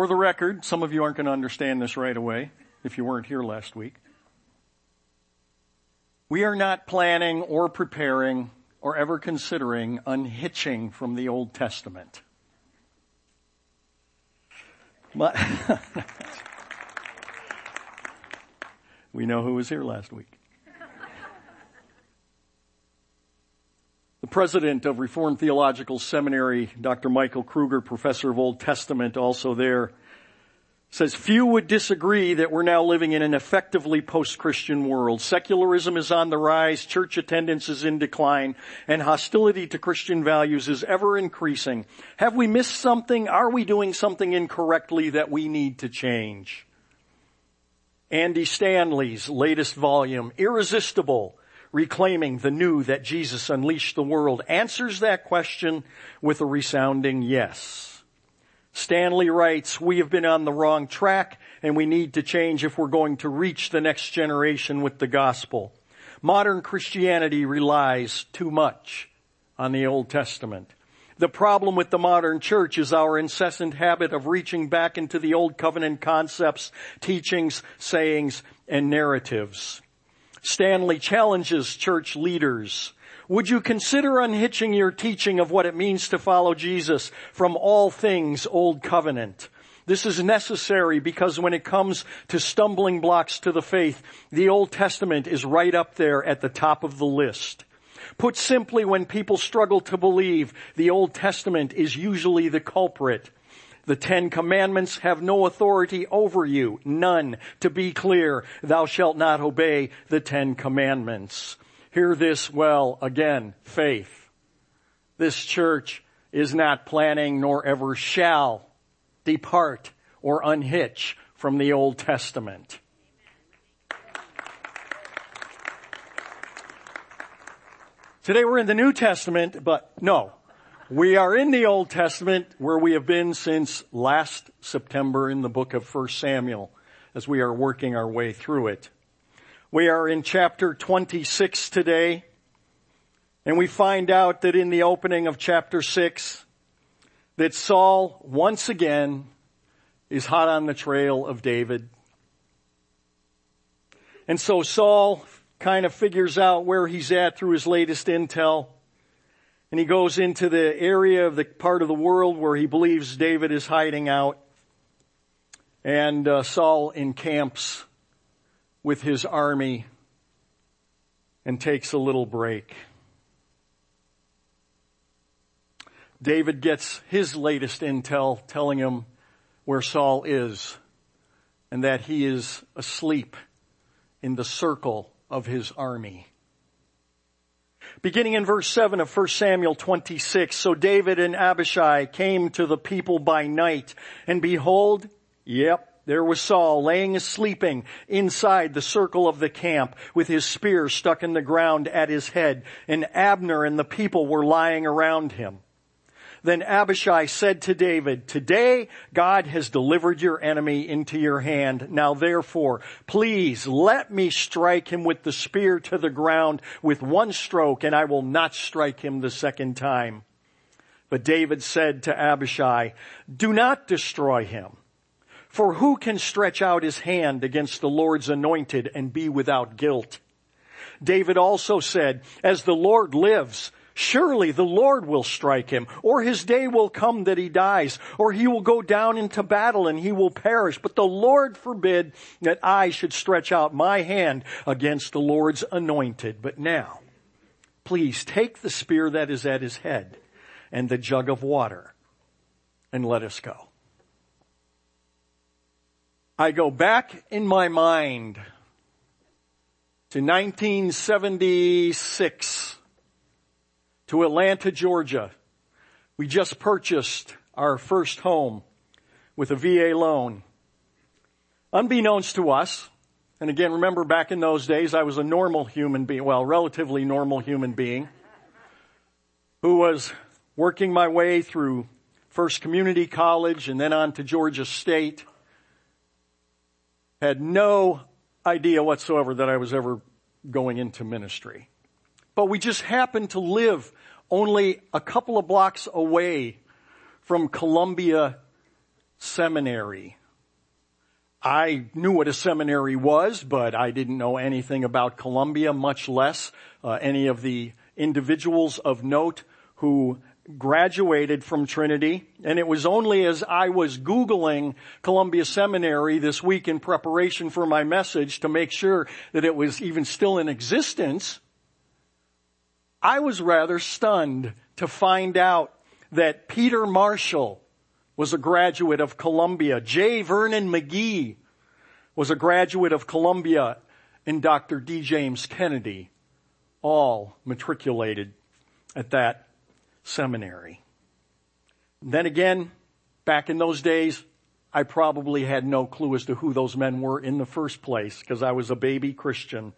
For the record, some of you aren't going to understand this right away if you weren't here last week. We are not planning or preparing or ever considering unhitching from the Old Testament. But we know who was here last week. The president of Reformed Theological Seminary, Dr. Michael Kruger, professor of Old Testament, also there, says few would disagree that we're now living in an effectively post-Christian world. Secularism is on the rise, church attendance is in decline, and hostility to Christian values is ever increasing. Have we missed something? Are we doing something incorrectly that we need to change? Andy Stanley's latest volume, Irresistible, reclaiming the new that Jesus unleashed the world, answers that question with a resounding yes. Stanley writes, we have been on the wrong track and we need to change if we're going to reach the next generation with the gospel. Modern Christianity relies too much on the Old Testament. The problem with the modern church is our incessant habit of reaching back into the old covenant concepts, teachings, sayings, and narratives. Stanley challenges church leaders would you consider unhitching your teaching of what it means to follow Jesus from all things Old Covenant? This is necessary because when it comes to stumbling blocks to the faith, the Old Testament is right up there at the top of the list. Put simply, when people struggle to believe, the Old Testament is usually the culprit. The Ten Commandments have no authority over you. None. To be clear, thou shalt not obey the Ten Commandments. Hear this well again, faith. This church is not planning nor ever shall depart or unhitch from the Old Testament. Today we're in the New Testament, but no. We are in the Old Testament where we have been since last September in the book of 1 Samuel as we are working our way through it. We are in chapter 26 today, and we find out that in the opening of chapter 6, that Saul once again is hot on the trail of David. And so Saul kind of figures out where he's at through his latest intel. And he goes into the area of the part of the world where he believes David is hiding out. And uh, Saul encamps with his army and takes a little break. David gets his latest intel telling him where Saul is and that he is asleep in the circle of his army. Beginning in verse 7 of 1 Samuel 26, so David and Abishai came to the people by night and behold, yep, there was Saul laying sleeping inside the circle of the camp with his spear stuck in the ground at his head and Abner and the people were lying around him. Then Abishai said to David, today God has delivered your enemy into your hand. Now therefore, please let me strike him with the spear to the ground with one stroke and I will not strike him the second time. But David said to Abishai, do not destroy him. For who can stretch out his hand against the Lord's anointed and be without guilt? David also said, as the Lord lives, surely the Lord will strike him, or his day will come that he dies, or he will go down into battle and he will perish. But the Lord forbid that I should stretch out my hand against the Lord's anointed. But now, please take the spear that is at his head and the jug of water and let us go. I go back in my mind to 1976 to Atlanta, Georgia. We just purchased our first home with a VA loan. Unbeknownst to us, and again, remember back in those days, I was a normal human being, well, relatively normal human being, who was working my way through First Community College and then on to Georgia State had no idea whatsoever that I was ever going into ministry. But we just happened to live only a couple of blocks away from Columbia seminary. I knew what a seminary was, but I didn't know anything about Columbia, much less uh, any of the individuals of note who graduated from Trinity. And it was only as I was Googling Columbia Seminary this week in preparation for my message to make sure that it was even still in existence, I was rather stunned to find out that Peter Marshall, was a graduate of Columbia. J. Vernon McGee was a graduate of Columbia and Dr. D. James Kennedy all matriculated at that seminary. then again, back in those days, I probably had no clue as to who those men were in the first place because I was a baby Christian.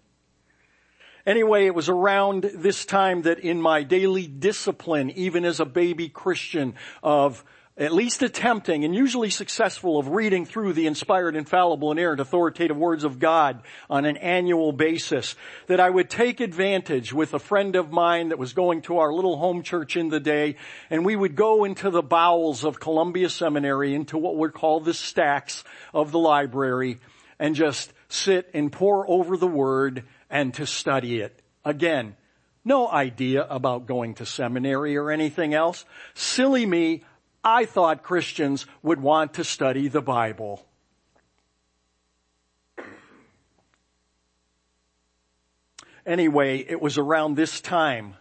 Anyway, it was around this time that in my daily discipline, even as a baby Christian, of at least attempting and usually successful of reading through the inspired, infallible, inerrant, authoritative words of God on an annual basis, that I would take advantage with a friend of mine that was going to our little home church in the day, and we would go into the bowels of Columbia Seminary, into what we call the stacks of the library, and just sit and pore over the Word and to study it. Again, no idea about going to seminary or anything else. Silly me, I thought Christians would want to study the Bible. Anyway, it was around this time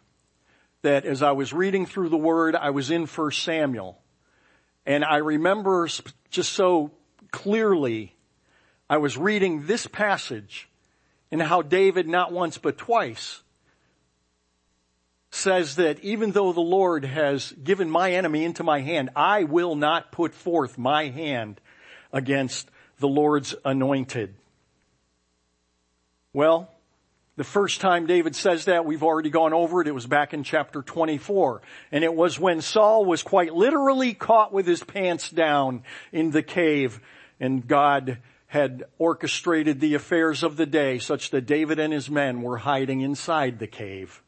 that as I was reading through the Word, I was in 1 Samuel. And I remember just so clearly, I was reading this passage and how David not once but twice says that even though the Lord has given my enemy into my hand, I will not put forth my hand against the Lord's anointed. Well, the first time David says that, we've already gone over it. It was back in chapter 24. And it was when Saul was quite literally caught with his pants down in the cave and God had orchestrated the affairs of the day such that David and his men were hiding inside the cave.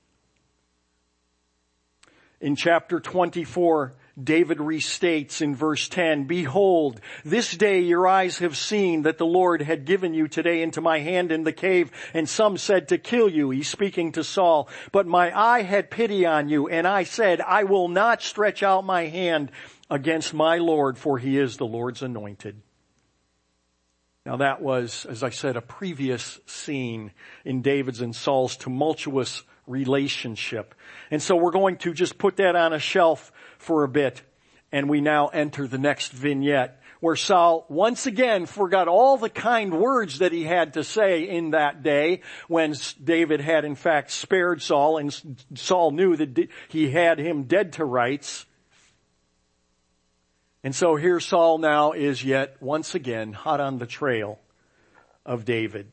In chapter 24, David restates in verse 10, Behold, this day your eyes have seen that the Lord had given you today into my hand in the cave, and some said to kill you. He's speaking to Saul. But my eye had pity on you, and I said, I will not stretch out my hand against my Lord, for he is the Lord's anointed. Now that was, as I said, a previous scene in David's and Saul's tumultuous relationship. And so we're going to just put that on a shelf for a bit and we now enter the next vignette where Saul once again forgot all the kind words that he had to say in that day when David had in fact spared Saul and Saul knew that he had him dead to rights. And so here Saul now is yet once again hot on the trail of David.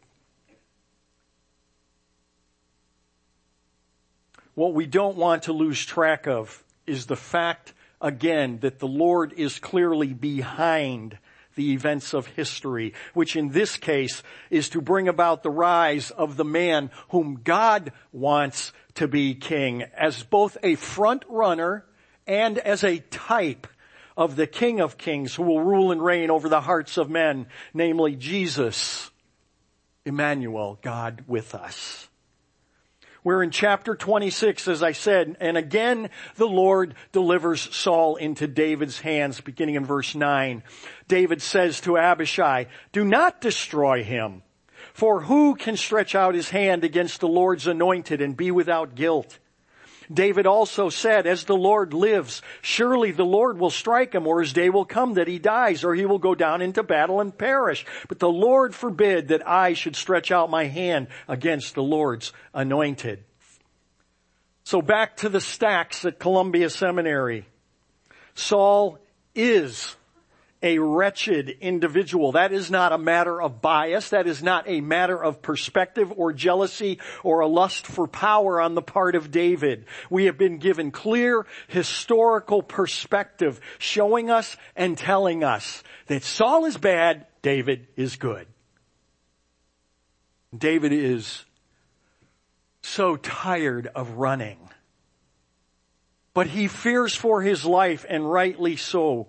What we don't want to lose track of is the fact again that the Lord is clearly behind the events of history, which in this case is to bring about the rise of the man whom God wants to be king as both a front runner and as a type of the King of Kings who will rule and reign over the hearts of men, namely Jesus, Emmanuel, God with us. We're in chapter 26, as I said, and again, the Lord delivers Saul into David's hands, beginning in verse 9. David says to Abishai, do not destroy him, for who can stretch out his hand against the Lord's anointed and be without guilt? David also said, as the Lord lives, surely the Lord will strike him or his day will come that he dies or he will go down into battle and perish. But the Lord forbid that I should stretch out my hand against the Lord's anointed. So back to the stacks at Columbia Seminary. Saul is a wretched individual. That is not a matter of bias. That is not a matter of perspective or jealousy or a lust for power on the part of David. We have been given clear historical perspective showing us and telling us that Saul is bad, David is good. David is so tired of running. But he fears for his life and rightly so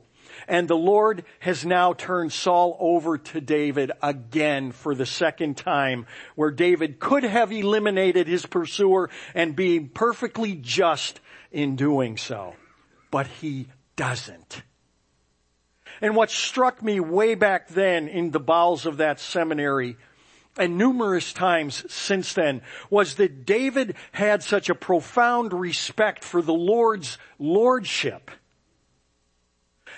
And the Lord has now turned Saul over to David again for the second time, where David could have eliminated his pursuer and be perfectly just in doing so. But he doesn't. And what struck me way back then in the bowels of that seminary and numerous times since then was that David had such a profound respect for the Lord's lordship.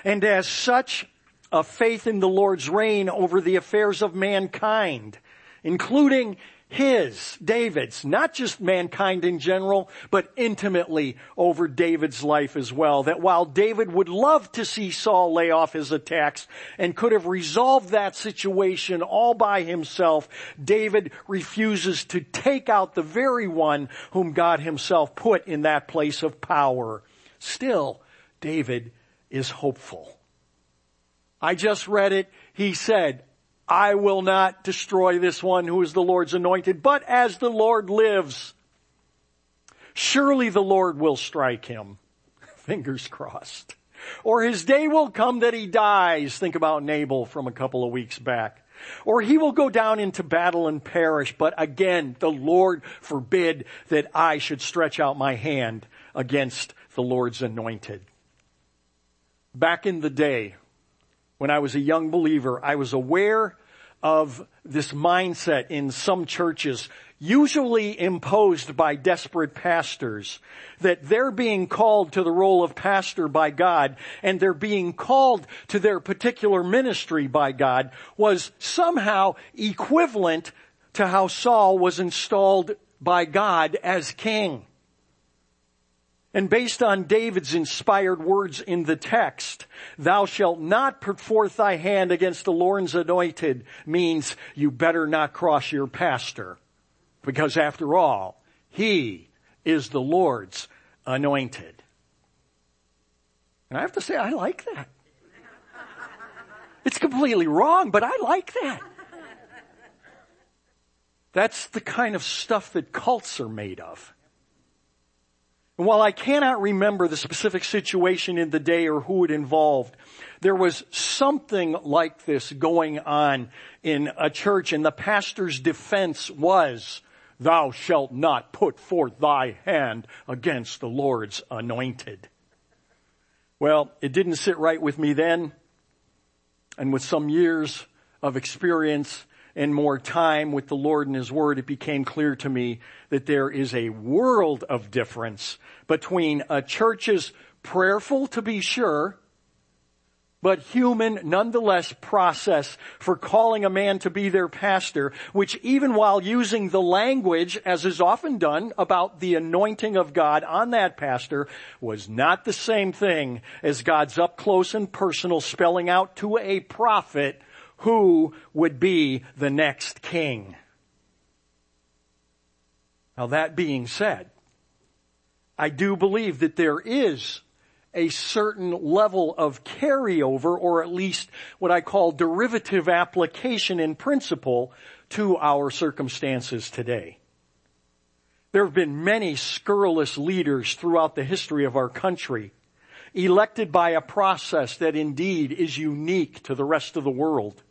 And as such, a faith in the Lord's reign over the affairs of mankind, including his, David's, not just mankind in general, but intimately over David's life as well. That while David would love to see Saul lay off his attacks and could have resolved that situation all by himself, David refuses to take out the very one whom God himself put in that place of power. Still, David is hopeful. I just read it. He said, I will not destroy this one who is the Lord's anointed, but as the Lord lives, surely the Lord will strike him. Fingers crossed. Or his day will come that he dies. Think about Nabal from a couple of weeks back. Or he will go down into battle and perish. But again, the Lord forbid that I should stretch out my hand against the Lord's anointed. Back in the day, when I was a young believer, I was aware of this mindset in some churches, usually imposed by desperate pastors, that they're being called to the role of pastor by God and they're being called to their particular ministry by God was somehow equivalent to how Saul was installed by God as king. And based on David's inspired words in the text, thou shalt not put forth thy hand against the Lord's anointed means you better not cross your pastor. Because after all, he is the Lord's anointed. And I have to say, I like that. It's completely wrong, but I like that. That's the kind of stuff that cults are made of. And while I cannot remember the specific situation in the day or who it involved, there was something like this going on in a church and the pastor's defense was, thou shalt not put forth thy hand against the Lord's anointed. Well, it didn't sit right with me then. And with some years of experience, and more time with the Lord and His Word, it became clear to me that there is a world of difference between a church's prayerful to be sure, but human nonetheless process for calling a man to be their pastor, which even while using the language, as is often done, about the anointing of God on that pastor, was not the same thing as God's up close and personal spelling out to a prophet who would be the next king. Now that being said, I do believe that there is a certain level of carryover or at least what I call derivative application in principle to our circumstances today. There have been many scurrilous leaders throughout the history of our country, elected by a process that indeed is unique to the rest of the world.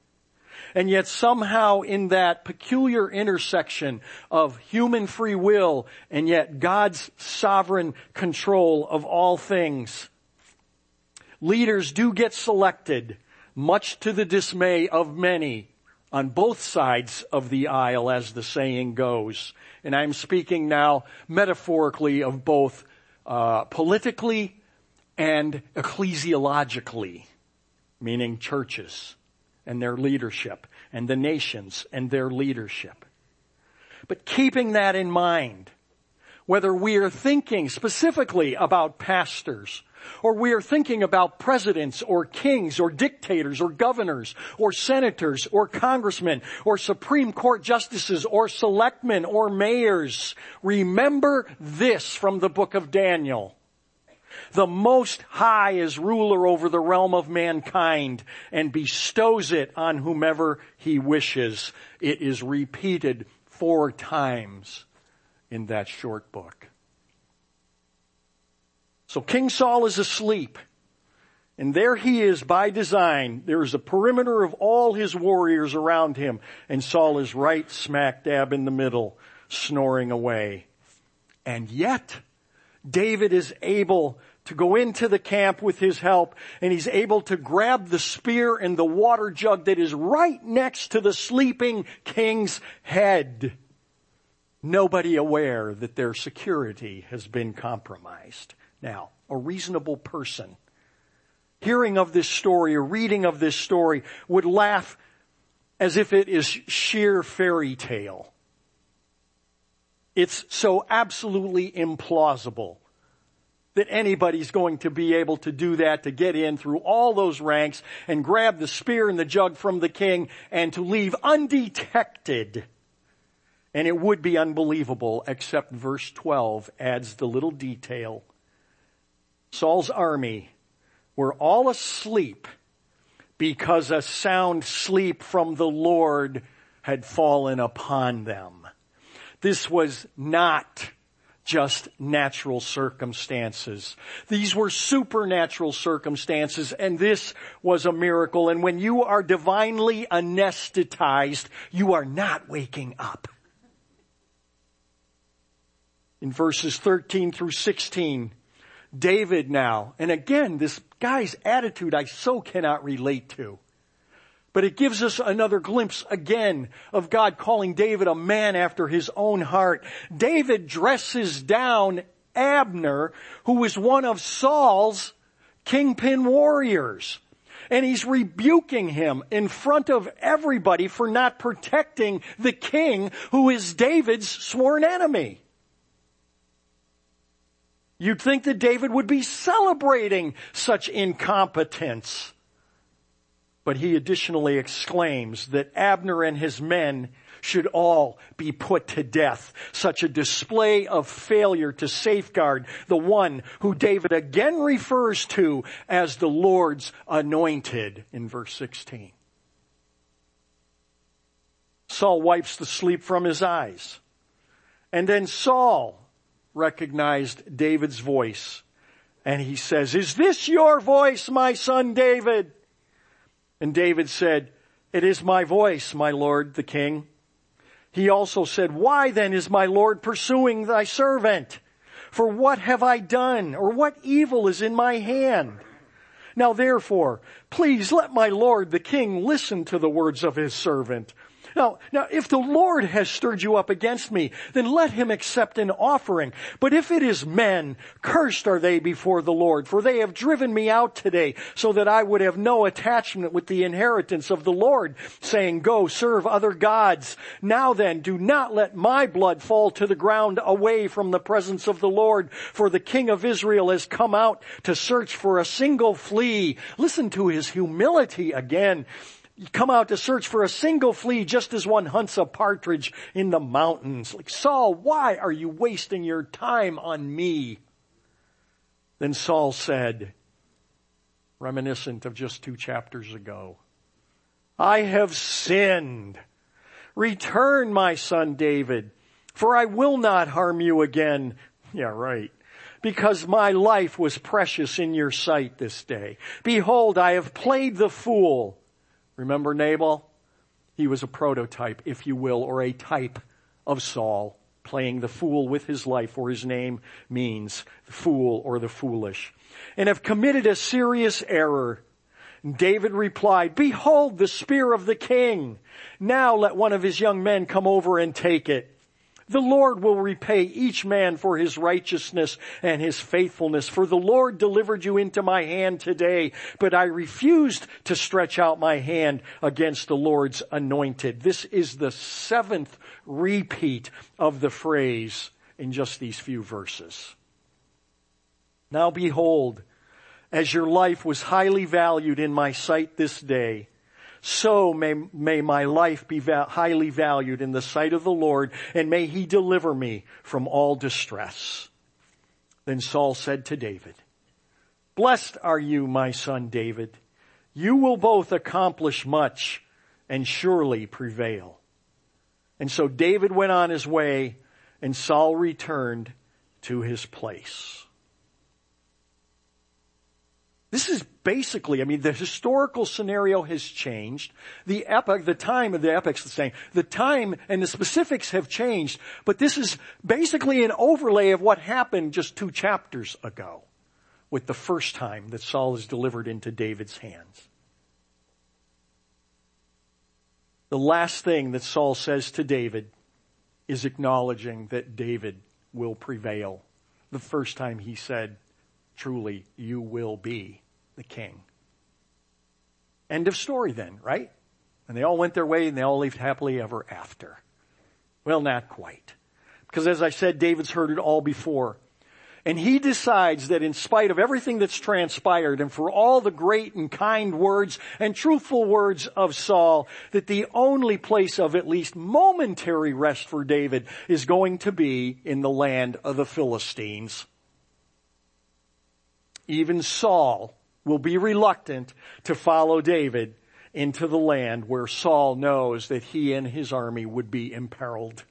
And yet somehow in that peculiar intersection of human free will and yet God's sovereign control of all things, leaders do get selected, much to the dismay of many, on both sides of the aisle, as the saying goes. And I'm speaking now metaphorically of both uh, politically and ecclesiologically, meaning churches and their leadership and the nations and their leadership. But keeping that in mind, whether we are thinking specifically about pastors, or we are thinking about presidents or kings or dictators or governors or senators or congressmen or Supreme Court justices or selectmen or mayors, remember this from the book of Daniel. The Most High is ruler over the realm of mankind and bestows it on whomever he wishes. It is repeated four times in that short book. So King Saul is asleep And there he is by design. There is a perimeter of all his warriors around him. And Saul is right smack dab in the middle, snoring away. And yet, David is able to go into the camp with his help and he's able to grab the spear and the water jug that is right next to the sleeping king's head. Nobody aware that their security has been compromised. Now, a reasonable person hearing of this story or reading of this story would laugh as if it is sheer fairy tale. It's so absolutely implausible that anybody's going to be able to do that, to get in through all those ranks and grab the spear and the jug from the king and to leave undetected. And it would be unbelievable, except verse 12 adds the little detail. Saul's army were all asleep because a sound sleep from the Lord had fallen upon them. This was not just natural circumstances. These were supernatural circumstances and this was a miracle. And when you are divinely anesthetized, you are not waking up. In verses 13 through 16, David now, and again, this guy's attitude I so cannot relate to. But it gives us another glimpse again of God calling David a man after his own heart. David dresses down Abner, who was one of Saul's kingpin warriors. And he's rebuking him in front of everybody for not protecting the king who is David's sworn enemy. You'd think that David would be celebrating such incompetence. But he additionally exclaims that Abner and his men should all be put to death. Such a display of failure to safeguard the one who David again refers to as the Lord's anointed in verse 16. Saul wipes the sleep from his eyes. And then Saul recognized David's voice and he says, is this your voice, my son David? And David said, it is my voice, my lord, the king. He also said, why then is my lord pursuing thy servant? For what have I done or what evil is in my hand? Now therefore, please let my lord the king listen to the words of his servant. Now, now, if the Lord has stirred you up against me, then let him accept an offering. But if it is men, cursed are they before the Lord, for they have driven me out today so that I would have no attachment with the inheritance of the Lord, saying, go serve other gods. Now then, do not let my blood fall to the ground away from the presence of the Lord, for the king of Israel has come out to search for a single flea. Listen to his humility again come out to search for a single flea just as one hunts a partridge in the mountains. Like, Saul, why are you wasting your time on me? Then Saul said, reminiscent of just two chapters ago, I have sinned. Return, my son David, for I will not harm you again. Yeah, right because my life was precious in your sight this day. Behold, I have played the fool. Remember Nabal? He was a prototype, if you will, or a type of Saul, playing the fool with his life, or his name means the fool or the foolish, and have committed a serious error. David replied, behold the spear of the king. Now let one of his young men come over and take it. The Lord will repay each man for his righteousness and his faithfulness. For the Lord delivered you into my hand today, but I refused to stretch out my hand against the Lord's anointed. This is the seventh repeat of the phrase in just these few verses. Now behold, as your life was highly valued in my sight this day, so may, may my life be va- highly valued in the sight of the Lord, and may he deliver me from all distress. Then Saul said to David, Blessed are you, my son David. You will both accomplish much and surely prevail. And so David went on his way and Saul returned to his place. This is basically, I mean, the historical scenario has changed. The epoch, the time of the epic's the same. The time and the specifics have changed, but this is basically an overlay of what happened just two chapters ago with the first time that Saul is delivered into David's hands. The last thing that Saul says to David is acknowledging that David will prevail. The first time he said, truly, you will be the king. End of story then, right? And they all went their way and they all lived happily ever after. Well, not quite. Because as I said, David's heard it all before. And he decides that in spite of everything that's transpired and for all the great and kind words and truthful words of Saul, that the only place of at least momentary rest for David is going to be in the land of the Philistines. Even Saul will be reluctant to follow David into the land where Saul knows that he and his army would be imperiled.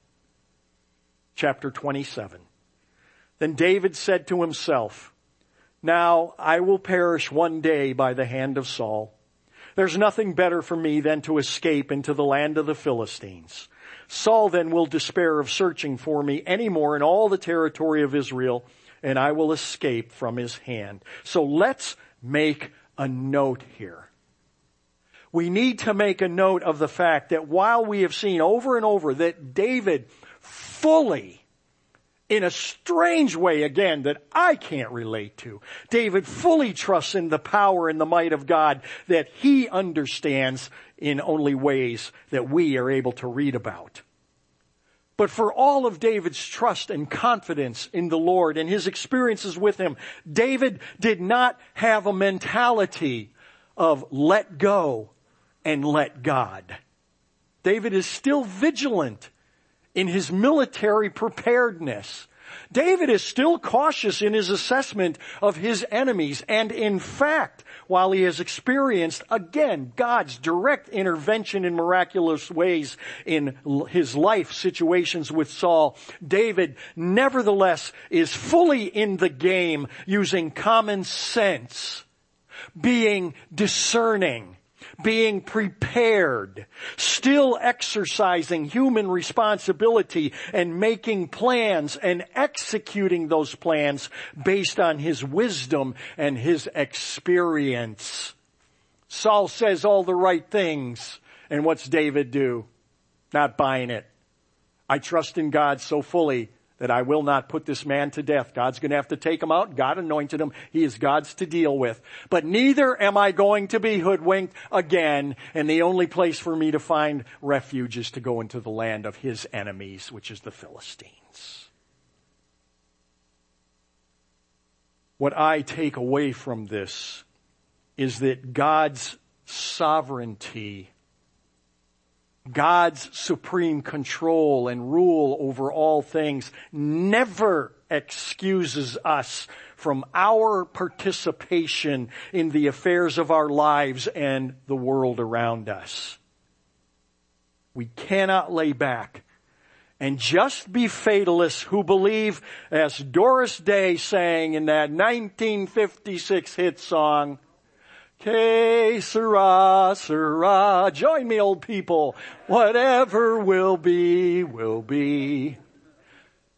Chapter 27. Then David said to himself, Now I will perish one day by the hand of Saul. There's nothing better for me than to escape into the land of the Philistines. Saul then will despair of searching for me any more in all the territory of Israel, and I will escape from his hand. So let's make a note here. We need to make a note of the fact that while we have seen over and over that David fully in a strange way again that I can't relate to. David fully trusts in the power and the might of God that he understands in only ways that we are able to read about. But for all of David's trust and confidence in the Lord and his experiences with him, David did not have a mentality of let go and let God. David is still vigilant in his military preparedness. David is still cautious in his assessment of his enemies and in fact, while he has experienced again God's direct intervention in miraculous ways in his life situations with Saul, David nevertheless is fully in the game using common sense, being discerning, being prepared, still exercising human responsibility and making plans and executing those plans based on his wisdom and his experience. Saul says all the right things and what's David do? Not buying it. I trust in God so fully that I will not put this man to death. God's going to have to take him out. God anointed him. He is God's to deal with. But neither am I going to be hoodwinked again. And the only place for me to find refuge is to go into the land of his enemies, which is the Philistines. What I take away from this is that God's sovereignty God's supreme control and rule over all things never excuses us from our participation in the affairs of our lives and the world around us. We cannot lay back and just be fatalists who believe, as Doris Day sang in that 1956 hit song, Que sera, sera. Join me, old people. Whatever will be, will be.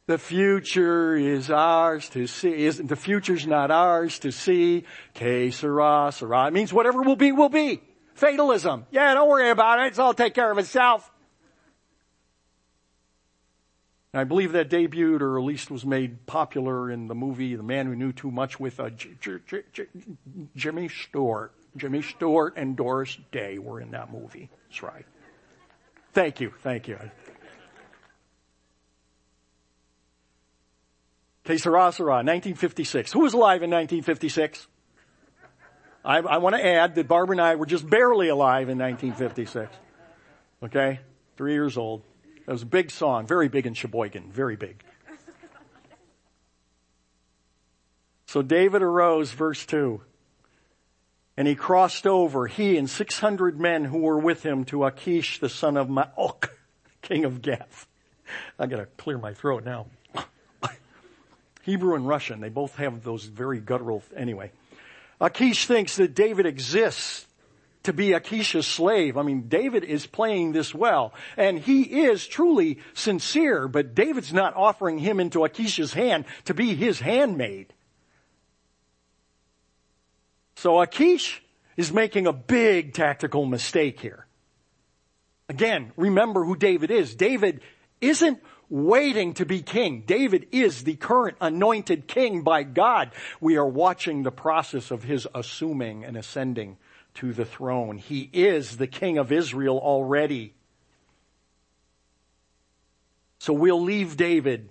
The future is ours to see. Isn't the future's not ours to see? Que sera, sera. It means whatever will be, will be. Fatalism. Yeah, don't worry about it. It's all take care of itself. And I believe that debuted or at least was made popular in the movie The Man Who Knew Too Much with uh, J- J- J- Jimmy Stewart. Jimmy Stewart and Doris Day were in that movie. That's right. Thank you. Thank you. Que sera, sera, 1956. Who was alive in 1956? I, I want to add that Barbara and I were just barely alive in 1956. Okay? Three years old. It was a big song, very big in Sheboygan, very big. So David arose, verse 2, and he crossed over, he and 600 men who were with him to Achish, the son of Maoch, king of Gath. I gotta clear my throat now. Hebrew and Russian, they both have those very guttural, anyway. Achish thinks that David exists to be Achish's slave. I mean, David is playing this well. And he is truly sincere, but David's not offering him into Achish's hand to be his handmaid. So Achish is making a big tactical mistake here. Again, remember who David is. David isn't waiting to be king. David is the current anointed king by God. We are watching the process of his assuming and ascending to the throne. He is the king of Israel already. So we'll leave David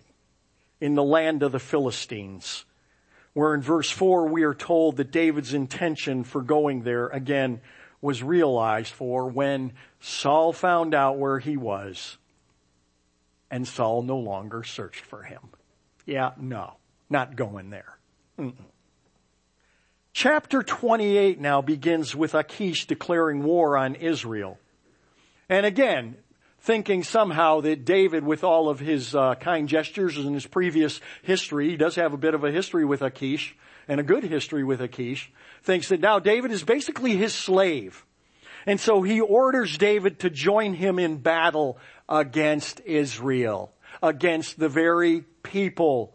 in the land of the Philistines, where in verse 4 we are told that David's intention for going there again was realized for when Saul found out where he was and Saul no longer searched for him. Yeah, no, not going there. Mm-mm. Chapter 28 now begins with Achish declaring war on Israel. And again, thinking somehow that David, with all of his uh, kind gestures and his previous history, he does have a bit of a history with Achish, and a good history with Achish, thinks that now David is basically his slave. And so he orders David to join him in battle against Israel, against the very people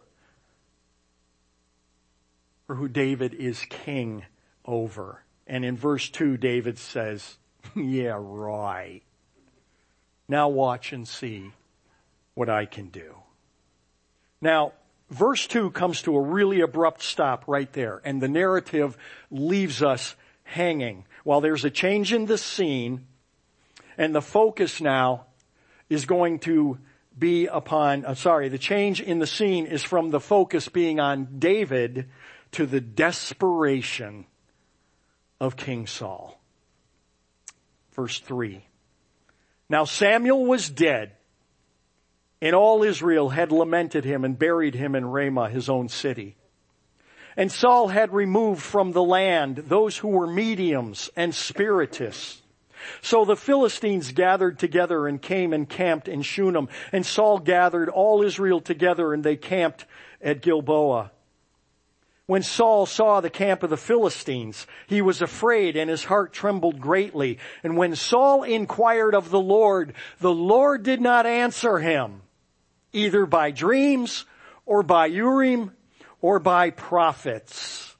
who David is king over. And in verse 2, David says, Yeah, right. Now watch and see what I can do. Now, verse 2 comes to a really abrupt stop right there, and the narrative leaves us hanging. While there's a change in the scene, and the focus now is going to be upon, uh, sorry, the change in the scene is from the focus being on David to the desperation of King Saul. Verse 3. Now Samuel was dead, and all Israel had lamented him and buried him in Ramah, his own city. And Saul had removed from the land those who were mediums and spiritists. So the Philistines gathered together and came and camped in Shunem. And Saul gathered all Israel together and they camped at Gilboa. When Saul saw the camp of the Philistines, he was afraid and his heart trembled greatly. And when Saul inquired of the Lord, the Lord did not answer him, either by dreams or by Urim or by prophets.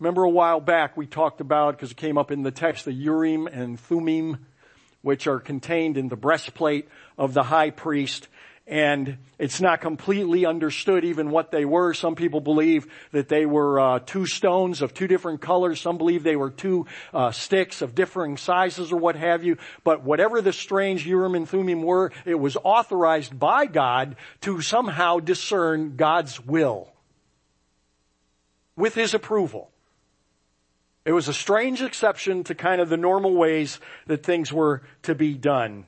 Remember a while back we talked about, because it came up in the text, the Urim and Thummim, which are contained in the breastplate of the high priest and it's not completely understood even what they were. Some people believe that they were uh, two stones of two different colors. Some believe they were two uh, sticks of differing sizes or what have you. But whatever the strange Urim and Thummim were, it was authorized by God to somehow discern God's will with His approval. It was a strange exception to kind of the normal ways that things were to be done.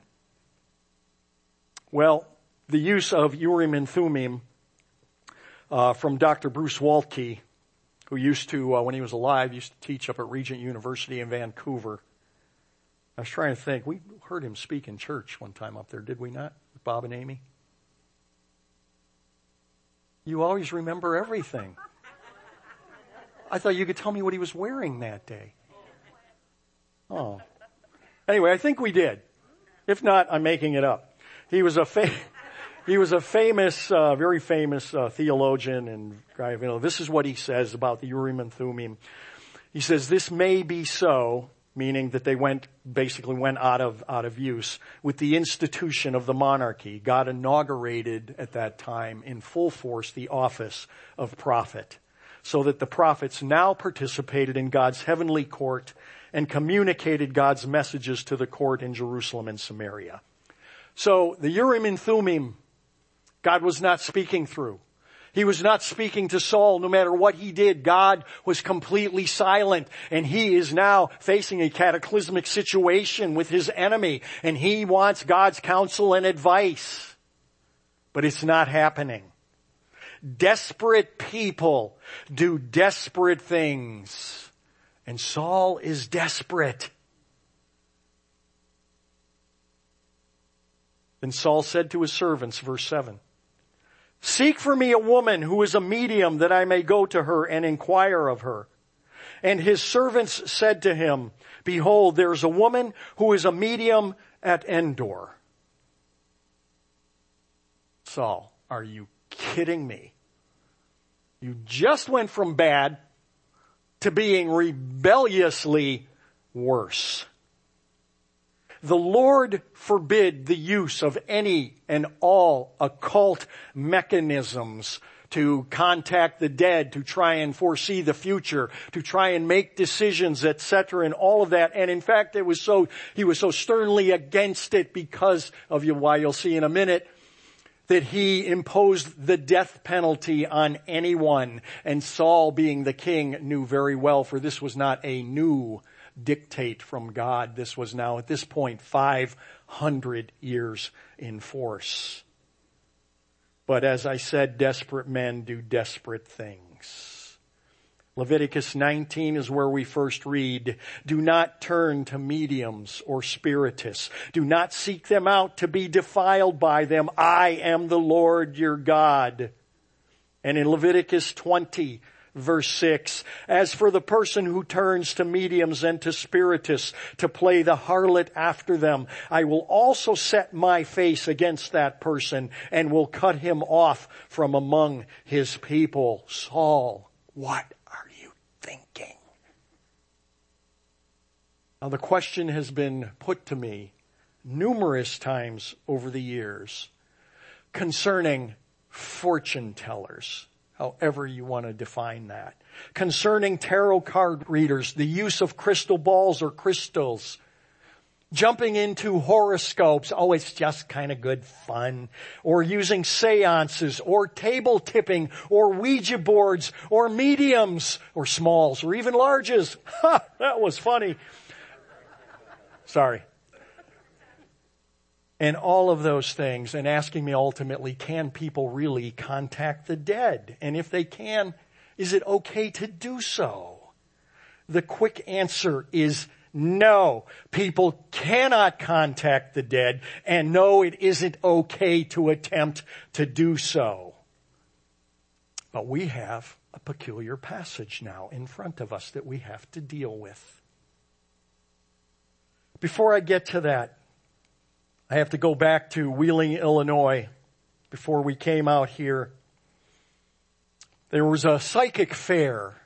Well, the use of Urim and Thummim uh, from Dr. Bruce Waltke, who used to, uh, when he was alive, used to teach up at Regent University in Vancouver. I was trying to think. We heard him speak in church one time up there, did we not? With Bob and Amy. You always remember everything. I thought you could tell me what he was wearing that day. Oh. Anyway, I think we did. If not, I'm making it up. He was a fa- he was a famous, uh, very famous uh, theologian and guy. You know, this is what he says about the Urim and Thummim. He says this may be so, meaning that they went basically went out of out of use with the institution of the monarchy. God inaugurated at that time in full force the office of prophet, so that the prophets now participated in God's heavenly court and communicated God's messages to the court in Jerusalem and Samaria. So the Urim and Thummim God was not speaking through. He was not speaking to Saul no matter what he did. God was completely silent and he is now facing a cataclysmic situation with his enemy and he wants God's counsel and advice. But it's not happening. Desperate people do desperate things and Saul is desperate. Then Saul said to his servants, verse 7, Seek for me a woman who is a medium that I may go to her and inquire of her. And his servants said to him, behold, there is a woman who is a medium at Endor. Saul, are you kidding me? You just went from bad to being rebelliously worse. The Lord forbid the use of any and all occult mechanisms to contact the dead, to try and foresee the future, to try and make decisions, etc., and all of that. And in fact, it was so, he was so sternly against it because of why you'll see in a minute, that he imposed the death penalty on anyone. And Saul being the king knew very well, for this was not a new dictate from God. This was now at this point 500 years in force. But as I said, desperate men do desperate things. Leviticus 19 is where we first read, do not turn to mediums or spiritists. Do not seek them out to be defiled by them. I am the Lord your God. And in Leviticus 20, verse 6. As for the person who turns to mediums and to spiritists to play the harlot after them, I will also set my face against that person and will cut him off from among his people. Saul, what are you thinking? Now the question has been put to me numerous times over the years concerning fortune tellers however you want to define that. Concerning tarot card readers, the use of crystal balls or crystals, jumping into horoscopes, oh, it's just kind of good fun, or using seances, or table tipping, or Ouija boards, or mediums, or smalls, or even larges. Ha, that was funny. Sorry and all of those things and asking me ultimately, can people really contact the dead? And if they can, is it okay to do so? The quick answer is no. People cannot contact the dead and no, it isn't okay to attempt to do so. But we have a peculiar passage now in front of us that we have to deal with. Before I get to that, I have to go back to Wheeling, Illinois before we came out here. There was a psychic fair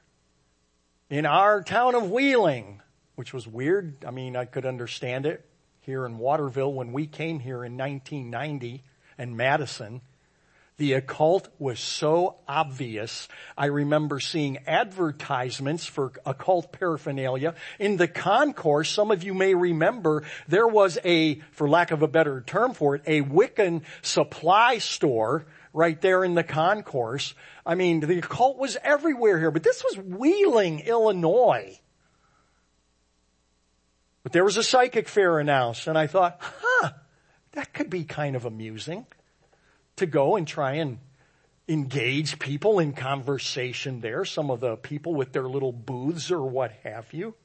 in our town of Wheeling, which was weird. I mean, I could understand it here in Waterville when we came here in 1990 and Madison. The occult was so obvious. I remember seeing advertisements for occult paraphernalia. In the concourse, some of you may remember, there was a, for lack of a better term for it, a Wiccan supply store right there in the concourse. I mean, the occult was everywhere here, but this was Wheeling, Illinois. But there was a psychic fair announced and I thought, huh, that could be kind of amusing to go and try and engage people in conversation there, some of the people with their little booths or what have you.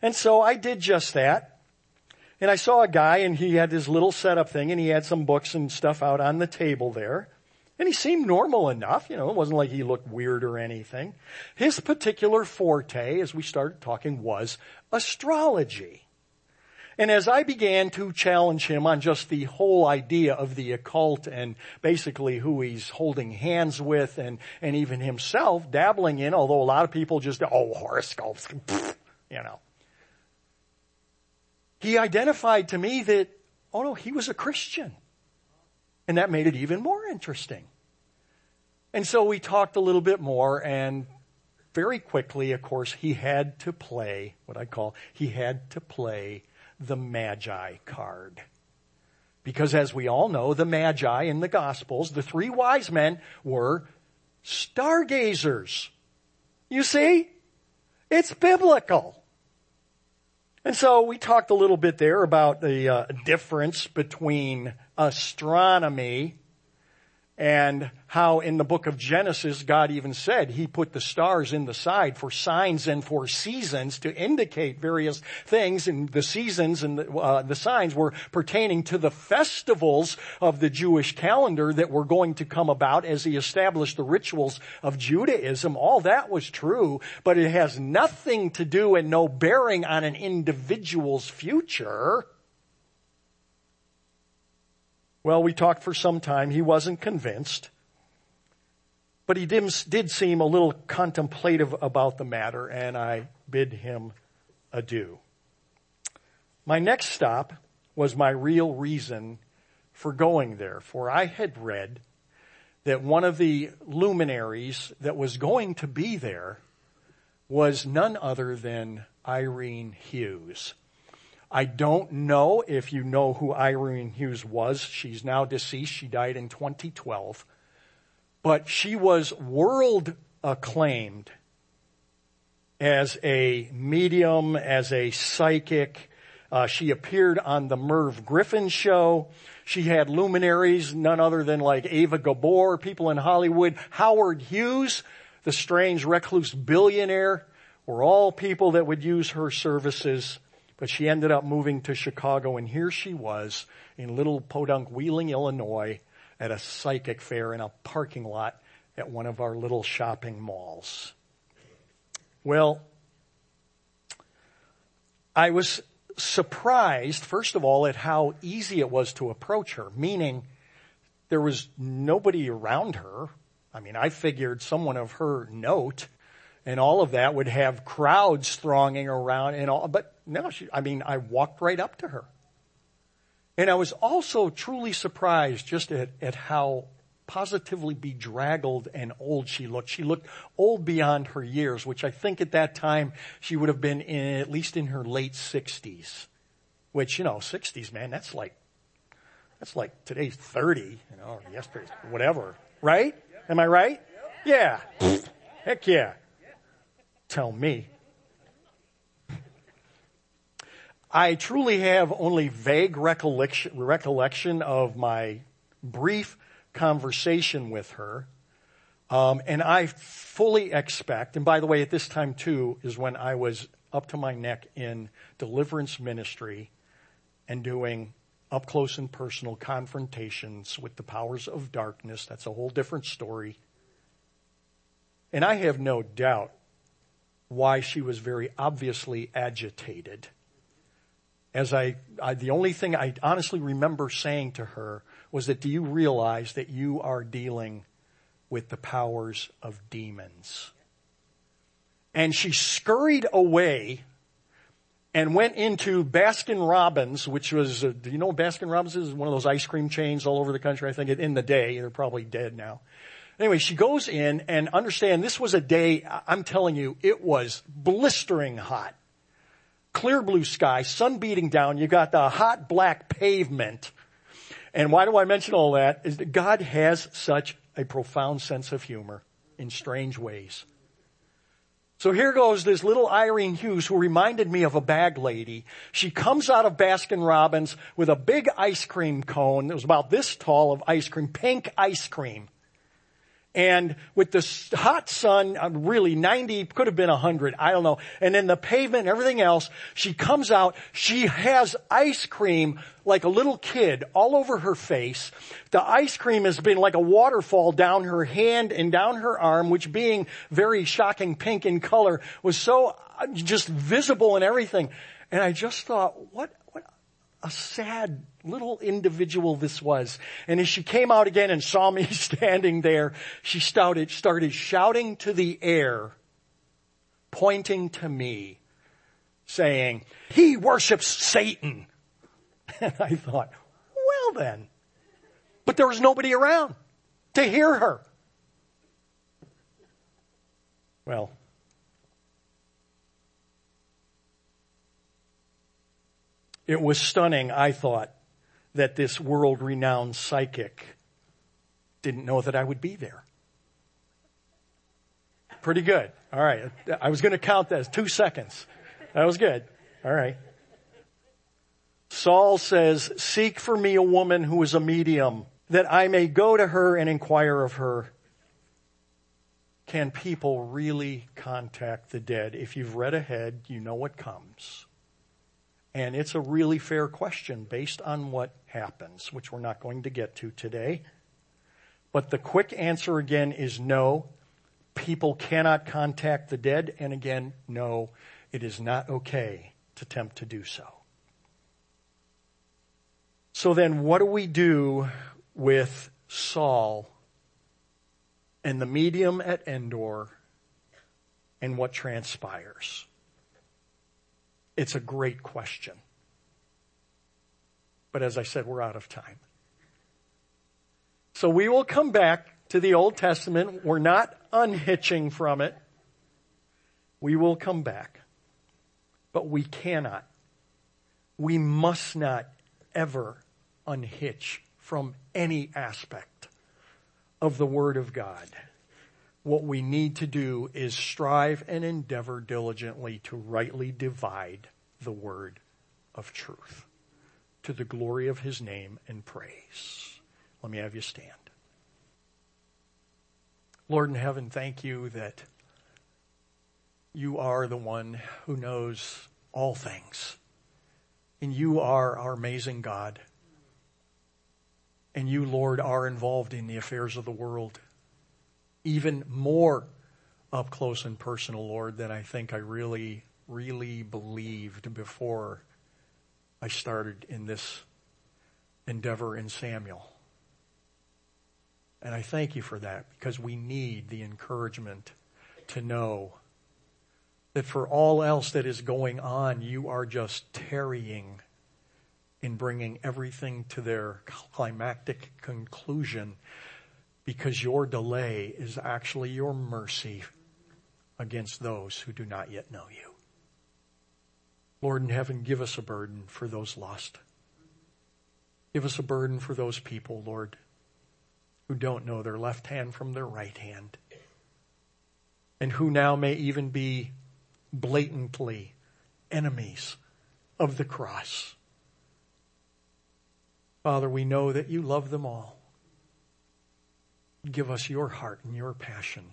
And so I did just that. And I saw a guy and he had his little setup thing and he had some books and stuff out on the table there. And he seemed normal enough, you know, it wasn't like he looked weird or anything. His particular forte, as we started talking, was astrology. And as I began to challenge him on just the whole idea of the occult and basically who he's holding hands with and, and even himself dabbling in, although a lot of people just, oh, horoscopes, you know. He identified to me that, oh no, he was a Christian. And that made it even more interesting. And so we talked a little bit more and very quickly, of course, he had to play what I call, he had to play the Magi card. Because as we all know, the Magi in the Gospels, the three wise men were stargazers. You see? It's biblical. And so we talked a little bit there about the uh, difference between astronomy and how in the book of Genesis, God even said he put the stars in the side for signs and for seasons to indicate various things. And the seasons and the, uh, the signs were pertaining to the festivals of the Jewish calendar that were going to come about as he established the rituals of Judaism. All that was true, but it has nothing to do and no bearing on an individual's future. Well, we talked for some time. He wasn't convinced. But he did, did seem a little contemplative about the matter, and I bid him adieu. My next stop was my real reason for going there, for I had read that one of the luminaries that was going to be there was none other than Irene Hughes. I don't know if you know who Irene Hughes was. She's now deceased. She died in 2012. But she was world acclaimed as a medium, as a psychic. Uh, she appeared on the Merv Griffin show. She had luminaries, none other than like Eva Gabor, people in Hollywood. Howard Hughes, the strange recluse billionaire, were all people that would use her services. But she ended up moving to Chicago and here she was in little podunk Wheeling, Illinois at a psychic fair in a parking lot at one of our little shopping malls. Well, I was surprised, first of all, at how easy it was to approach her, meaning there was nobody around her. I mean, I figured someone of her note and all of that would have crowds thronging around and all, but no, she, I mean, I walked right up to her. And I was also truly surprised just at, at how positively bedraggled and old she looked. She looked old beyond her years, which I think at that time she would have been in, at least in her late sixties. Which, you know, sixties, man, that's like, that's like today's 30, you know, or yesterday's, whatever. Right? Am I right? Yeah. Heck yeah tell me. I truly have only vague recollection, recollection of my brief conversation with her. Um, and I fully expect, and by the way, at this time too is when I was up to my neck in deliverance ministry and doing up close and personal confrontations with the powers of darkness. That's a whole different story. And I have no doubt why she was very obviously agitated. As I, I, the only thing I honestly remember saying to her was that do you realize that you are dealing with the powers of demons? And she scurried away and went into Baskin Robbins, which was, uh, do you know Baskin Robbins is? One of those ice cream chains all over the country. I think in the day, they're probably dead now. Anyway, she goes in and understand this was a day, I'm telling you, it was blistering hot. Clear blue sky, sun beating down, you got the hot black pavement. And why do I mention all that? Is that God has such a profound sense of humor in strange ways. So here goes this little Irene Hughes who reminded me of a bag lady. She comes out of Baskin Robbins with a big ice cream cone that was about this tall of ice cream, pink ice cream. And with the hot sun, uh, really 90, could have been 100, I don't know. And then the pavement and everything else, she comes out, she has ice cream like a little kid all over her face. The ice cream has been like a waterfall down her hand and down her arm, which being very shocking pink in color was so uh, just visible and everything. And I just thought, what a sad little individual this was. And as she came out again and saw me standing there, she started, started shouting to the air, pointing to me, saying, he worships Satan. And I thought, well then. But there was nobody around to hear her. Well, It was stunning, I thought, that this world renowned psychic didn't know that I would be there. Pretty good. All right. I was going to count that as two seconds. That was good. All right. Saul says, seek for me a woman who is a medium. that I may go to her and inquire of her, can people really contact the dead? If you've read ahead, you know what comes. And it's a really fair question based on what happens, which we're not going to get to today. But the quick answer again is no. People cannot contact the dead. And again, no, it is not okay to attempt to do so. So then what do we do with Saul and the medium at Endor and what transpires? It's a great question. But as I said, we're out of time. So we will come back to the Old Testament. We're not unhitching from it. We will come back. But we cannot, we must not ever unhitch from any aspect of the Word of God. What we need to do is strive and endeavor diligently to rightly divide the Word of truth to the glory of His name and praise. Let me have you stand. Lord in heaven, thank you that you are the one who knows all things. And you are our amazing God. And you, Lord, are involved in the affairs of the world. Even more up close and personal, Lord, than I think I really, really believed before I started in this endeavor in Samuel. And I thank you for that because we need the encouragement to know that for all else that is going on, you are just tarrying in bringing everything to their climactic conclusion because your delay is actually your mercy against those who do not yet know you. Lord in heaven, give us a burden for those lost. Give us a burden for those people, Lord, who don't know their left hand from their right hand, and who now may even be blatantly enemies of the cross. Father, we know that you love them all. Give us your heart and your passion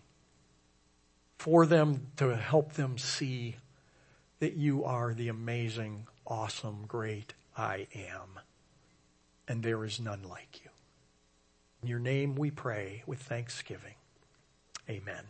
for them to help them see that you are the amazing, awesome, great I am. And there is none like you. In your name we pray with thanksgiving. Amen.